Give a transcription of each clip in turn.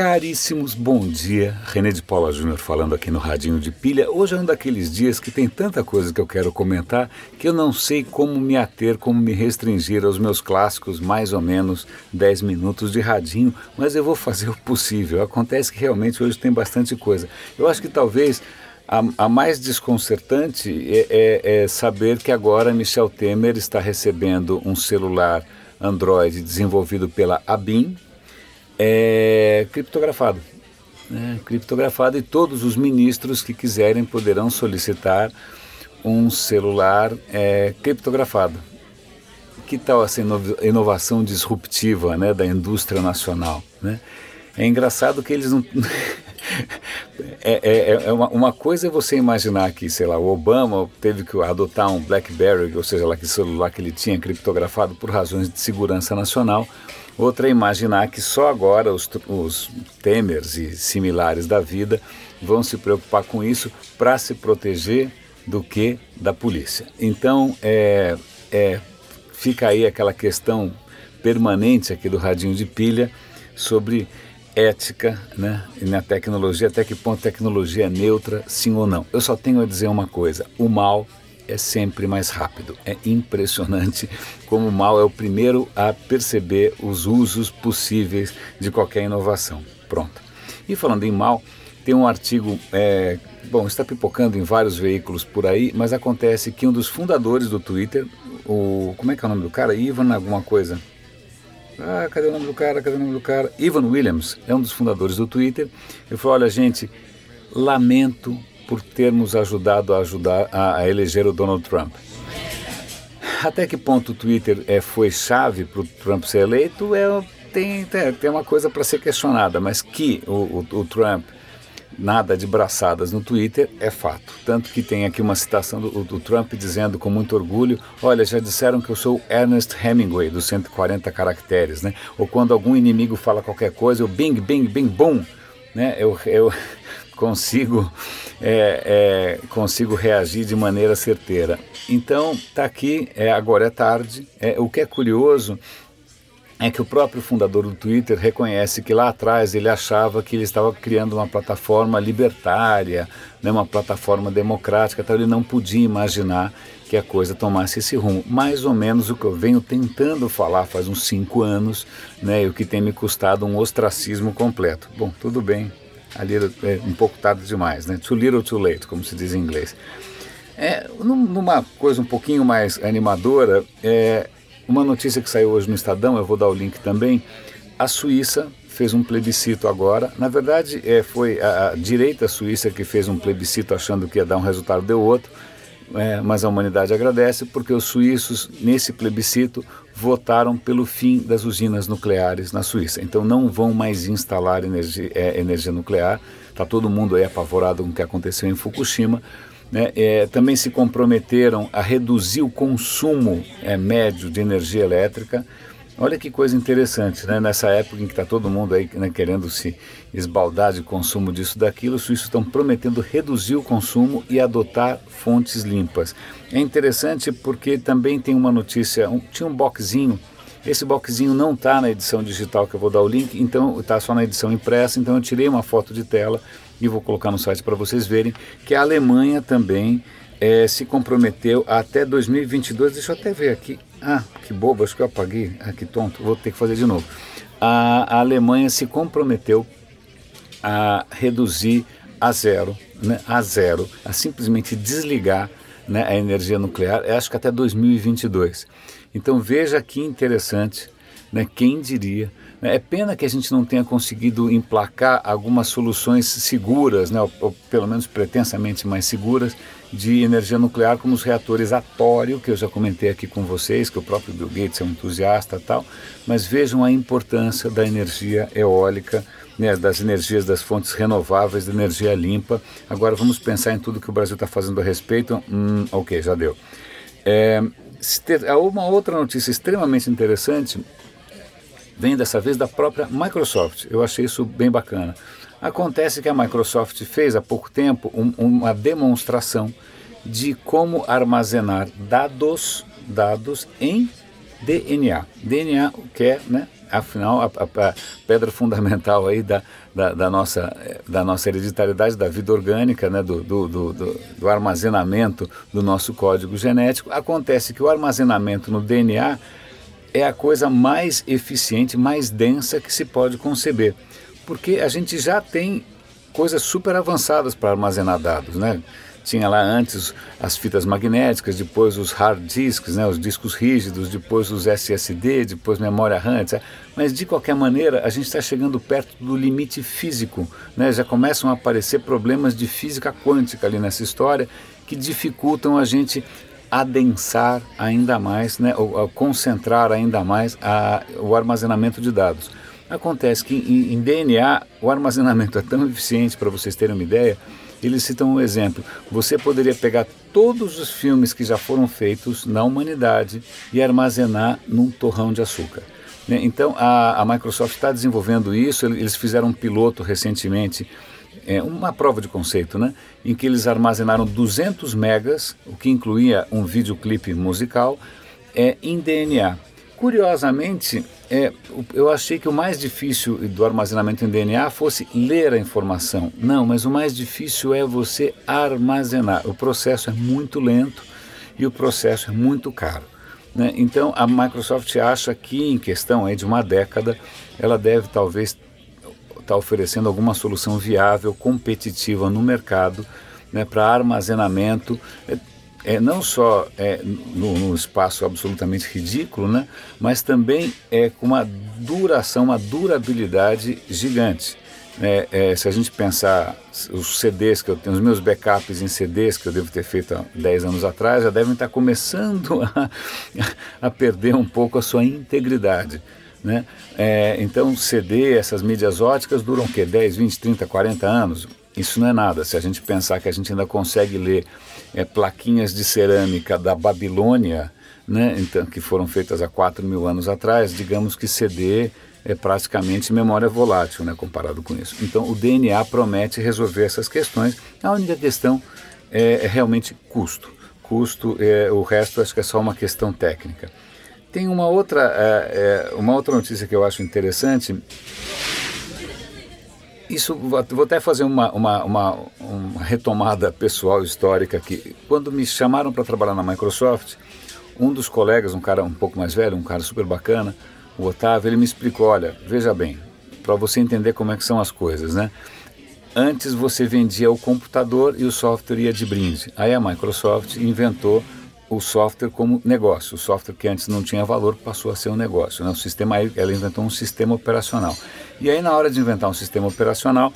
Caríssimos, bom dia. René de Paula Júnior falando aqui no Radinho de Pilha. Hoje é um daqueles dias que tem tanta coisa que eu quero comentar que eu não sei como me ater, como me restringir aos meus clássicos mais ou menos 10 minutos de radinho, mas eu vou fazer o possível. Acontece que realmente hoje tem bastante coisa. Eu acho que talvez a, a mais desconcertante é, é, é saber que agora Michel Temer está recebendo um celular Android desenvolvido pela ABIN, é criptografado. Né? Criptografado e todos os ministros que quiserem poderão solicitar um celular é, criptografado. Que tal essa inovação disruptiva né, da indústria nacional? Né? É engraçado que eles não. é, é, é uma, uma, coisa é você imaginar que, sei lá, o Obama teve que adotar um BlackBerry, ou seja, lá que celular que ele tinha criptografado por razões de segurança nacional. Outra é imaginar que só agora os, os Temers e similares da vida vão se preocupar com isso para se proteger do que da polícia. Então, é, é, fica aí aquela questão permanente aqui do radinho de pilha sobre ética né, e na tecnologia, até que ponto tecnologia é neutra, sim ou não. Eu só tenho a dizer uma coisa: o mal é sempre mais rápido. É impressionante como o mal é o primeiro a perceber os usos possíveis de qualquer inovação. Pronto. E falando em mal, tem um artigo, é, bom, está pipocando em vários veículos por aí, mas acontece que um dos fundadores do Twitter, o, como é que é o nome do cara? Ivan alguma coisa. Ah, cadê o nome do cara? Cadê o nome do cara? Ivan Williams é um dos fundadores do Twitter. Ele falou: olha, gente, lamento por termos ajudado a ajudar a, a eleger o Donald Trump. Até que ponto o Twitter é, foi chave para o Trump ser eleito é, tem, tem, uma coisa para ser questionada, mas que o, o, o Trump nada de braçadas no Twitter é fato. Tanto que tem aqui uma citação do, do, Trump dizendo com muito orgulho: Olha, já disseram que eu sou Ernest Hemingway, dos 140 caracteres, né? Ou quando algum inimigo fala qualquer coisa, eu bing, bing, bing, bom, né? Eu, eu consigo, é, é, consigo reagir de maneira certeira. Então, está aqui, é, agora é tarde. É, o que é curioso é que o próprio fundador do Twitter reconhece que lá atrás ele achava que ele estava criando uma plataforma libertária, né, uma plataforma democrática, então ele não podia imaginar que a coisa tomasse esse rumo. Mais ou menos o que eu venho tentando falar faz uns cinco anos, né, e o que tem me custado um ostracismo completo. Bom, tudo bem, ali é um pouco tarde demais, né? Too little, too late, como se diz em inglês. É, numa coisa um pouquinho mais animadora, é, uma notícia que saiu hoje no Estadão, eu vou dar o link também. A Suíça fez um plebiscito agora. Na verdade, é, foi a, a direita suíça que fez um plebiscito achando que ia dar um resultado, deu outro. É, mas a humanidade agradece porque os suíços, nesse plebiscito, votaram pelo fim das usinas nucleares na Suíça. Então não vão mais instalar energia, é, energia nuclear. Está todo mundo aí apavorado com o que aconteceu em Fukushima, né, é, também se comprometeram a reduzir o consumo é, médio de energia elétrica. Olha que coisa interessante, né? nessa época em que está todo mundo aí né, querendo se esbaldar de consumo disso daquilo, os suíços estão prometendo reduzir o consumo e adotar fontes limpas. É interessante porque também tem uma notícia, um, tinha um boxinho, esse boxinho não está na edição digital que eu vou dar o link, então está só na edição impressa, então eu tirei uma foto de tela e vou colocar no site para vocês verem, que a Alemanha também é, se comprometeu até 2022, deixa eu até ver aqui, ah, que bobo, acho que eu apaguei, ah, que tonto, vou ter que fazer de novo. A, Alemanha se comprometeu a reduzir a zero, né, a zero, a simplesmente desligar né, a energia nuclear, acho que até 2022. Então veja que interessante, né, quem diria é pena que a gente não tenha conseguido emplacar algumas soluções seguras, né, ou, ou, pelo menos pretensamente mais seguras, de energia nuclear, como os reatores a tório, que eu já comentei aqui com vocês, que o próprio Bill Gates é um entusiasta tal, mas vejam a importância da energia eólica, né, das energias das fontes renováveis, da energia limpa. Agora vamos pensar em tudo que o Brasil está fazendo a respeito. Hum, ok, já deu. É, uma outra notícia extremamente interessante vem dessa vez da própria Microsoft. Eu achei isso bem bacana. Acontece que a Microsoft fez há pouco tempo um, uma demonstração de como armazenar dados, dados em DNA. DNA, que é, né, afinal, a, a, a pedra fundamental aí da, da, da, nossa, da nossa hereditariedade, da vida orgânica, né, do, do, do, do armazenamento do nosso código genético. Acontece que o armazenamento no DNA é a coisa mais eficiente, mais densa que se pode conceber, porque a gente já tem coisas super avançadas para armazenar dados, né? Tinha lá antes as fitas magnéticas, depois os hard disks, né, os discos rígidos, depois os SSD, depois memória RAM, etc. Mas de qualquer maneira, a gente está chegando perto do limite físico. Né? Já começam a aparecer problemas de física quântica ali nessa história que dificultam a gente adensar ainda mais, né, ou, concentrar ainda mais a, o armazenamento de dados. Acontece que em, em DNA o armazenamento é tão eficiente, para vocês terem uma ideia, eles citam um exemplo. Você poderia pegar todos os filmes que já foram feitos na humanidade e armazenar num torrão de açúcar. Né? Então a, a Microsoft está desenvolvendo isso. Eles fizeram um piloto recentemente, é, uma prova de conceito, né? em que eles armazenaram 200 megas, o que incluía um videoclipe musical, é, em DNA. Curiosamente, é, eu achei que o mais difícil do armazenamento em DNA fosse ler a informação. Não, mas o mais difícil é você armazenar. O processo é muito lento e o processo é muito caro. Né? Então a Microsoft acha que em questão aí de uma década ela deve talvez estar tá oferecendo alguma solução viável, competitiva no mercado né, para armazenamento é, não só é, num espaço absolutamente ridículo, né, mas também é com uma duração, uma durabilidade gigante. É, é, se a gente pensar os CDs que eu tenho, os meus backups em CDs que eu devo ter feito há 10 anos atrás, já devem estar começando a, a perder um pouco a sua integridade. Né? É, então, CD, essas mídias óticas duram o quê? 10, 20, 30, 40 anos? Isso não é nada. Se a gente pensar que a gente ainda consegue ler é, plaquinhas de cerâmica da Babilônia, né, então, que foram feitas há 4 mil anos atrás, digamos que CD é praticamente memória volátil, né, comparado com isso. Então, o DNA promete resolver essas questões. A única questão é, é realmente custo. Custo, é, o resto acho que é só uma questão técnica. Tem uma outra, é, é, uma outra notícia que eu acho interessante isso, vou até fazer uma, uma, uma, uma retomada pessoal histórica aqui. Quando me chamaram para trabalhar na Microsoft, um dos colegas, um cara um pouco mais velho, um cara super bacana, o Otávio, ele me explicou, olha, veja bem, para você entender como é que são as coisas, né? Antes você vendia o computador e o software ia de brinde. Aí a Microsoft inventou o software como negócio. O software que antes não tinha valor passou a ser um negócio. Né? O sistema, ela inventou um sistema operacional. E aí, na hora de inventar um sistema operacional,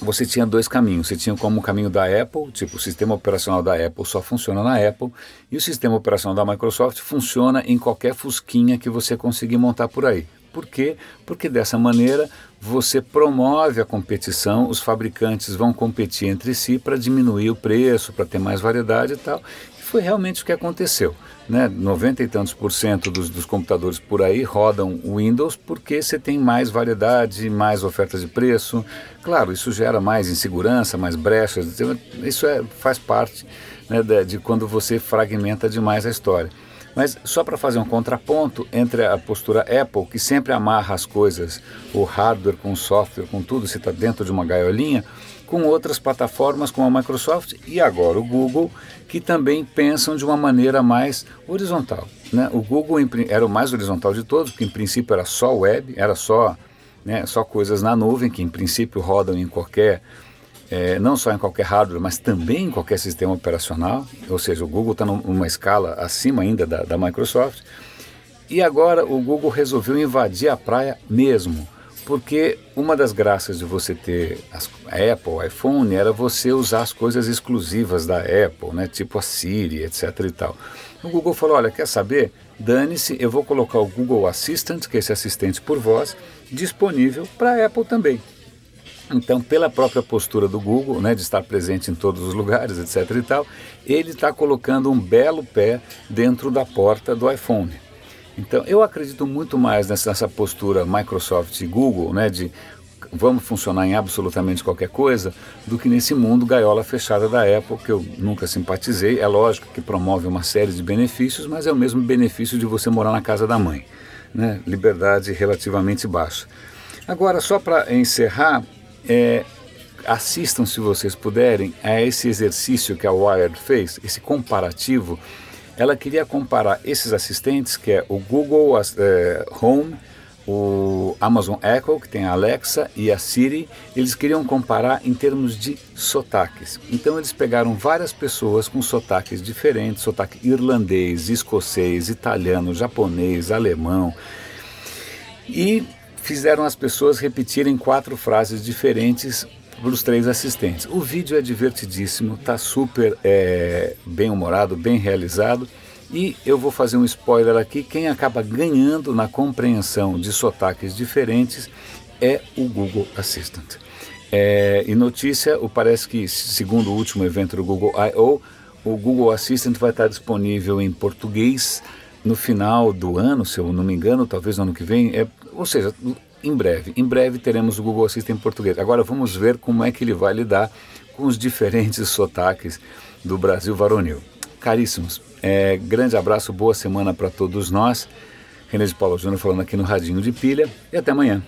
você tinha dois caminhos. Você tinha como o caminho da Apple, tipo, o sistema operacional da Apple só funciona na Apple, e o sistema operacional da Microsoft funciona em qualquer fusquinha que você conseguir montar por aí. Por quê? Porque dessa maneira você promove a competição, os fabricantes vão competir entre si para diminuir o preço, para ter mais variedade e tal foi realmente o que aconteceu. Né? 90 e tantos por cento dos, dos computadores por aí rodam Windows porque você tem mais variedade, mais ofertas de preço. Claro, isso gera mais insegurança, mais brechas. Isso é, faz parte né, de, de quando você fragmenta demais a história. Mas só para fazer um contraponto entre a postura Apple, que sempre amarra as coisas, o hardware com o software, com tudo, você está dentro de uma gaiolinha, com outras plataformas como a Microsoft e agora o Google, que também pensam de uma maneira mais horizontal. Né? O Google era o mais horizontal de todos, porque em princípio era só web, era só, né, só coisas na nuvem, que em princípio rodam em qualquer, é, não só em qualquer hardware, mas também em qualquer sistema operacional. Ou seja, o Google está numa escala acima ainda da, da Microsoft. E agora o Google resolveu invadir a praia mesmo porque uma das graças de você ter a Apple, iPhone, era você usar as coisas exclusivas da Apple, né? tipo a Siri, etc e tal. O Google falou, olha, quer saber? Dane-se, eu vou colocar o Google Assistant, que é esse assistente por voz, disponível para a Apple também. Então, pela própria postura do Google, né, de estar presente em todos os lugares, etc e tal, ele está colocando um belo pé dentro da porta do iPhone. Então, eu acredito muito mais nessa, nessa postura Microsoft e Google, né, de vamos funcionar em absolutamente qualquer coisa, do que nesse mundo gaiola fechada da Apple, que eu nunca simpatizei. É lógico que promove uma série de benefícios, mas é o mesmo benefício de você morar na casa da mãe. Né? Liberdade relativamente baixa. Agora, só para encerrar, é, assistam, se vocês puderem, a esse exercício que a Wired fez, esse comparativo. Ela queria comparar esses assistentes, que é o Google é, Home, o Amazon Echo, que tem a Alexa, e a Siri, eles queriam comparar em termos de sotaques. Então eles pegaram várias pessoas com sotaques diferentes, sotaque irlandês, escocês, italiano, japonês, alemão, e fizeram as pessoas repetirem quatro frases diferentes os três assistentes. O vídeo é divertidíssimo, está super é, bem humorado, bem realizado. E eu vou fazer um spoiler aqui: quem acaba ganhando na compreensão de sotaques diferentes é o Google Assistant. É, e notícia, parece que, segundo o último evento do Google I.O., o Google Assistant vai estar disponível em português no final do ano, se eu não me engano, talvez no ano que vem. É, ou seja, em breve. Em breve teremos o Google Assistant em português. Agora vamos ver como é que ele vai lidar com os diferentes sotaques do Brasil varonil. Caríssimos, é, grande abraço, boa semana para todos nós. René de Paulo Júnior falando aqui no Radinho de Pilha e até amanhã.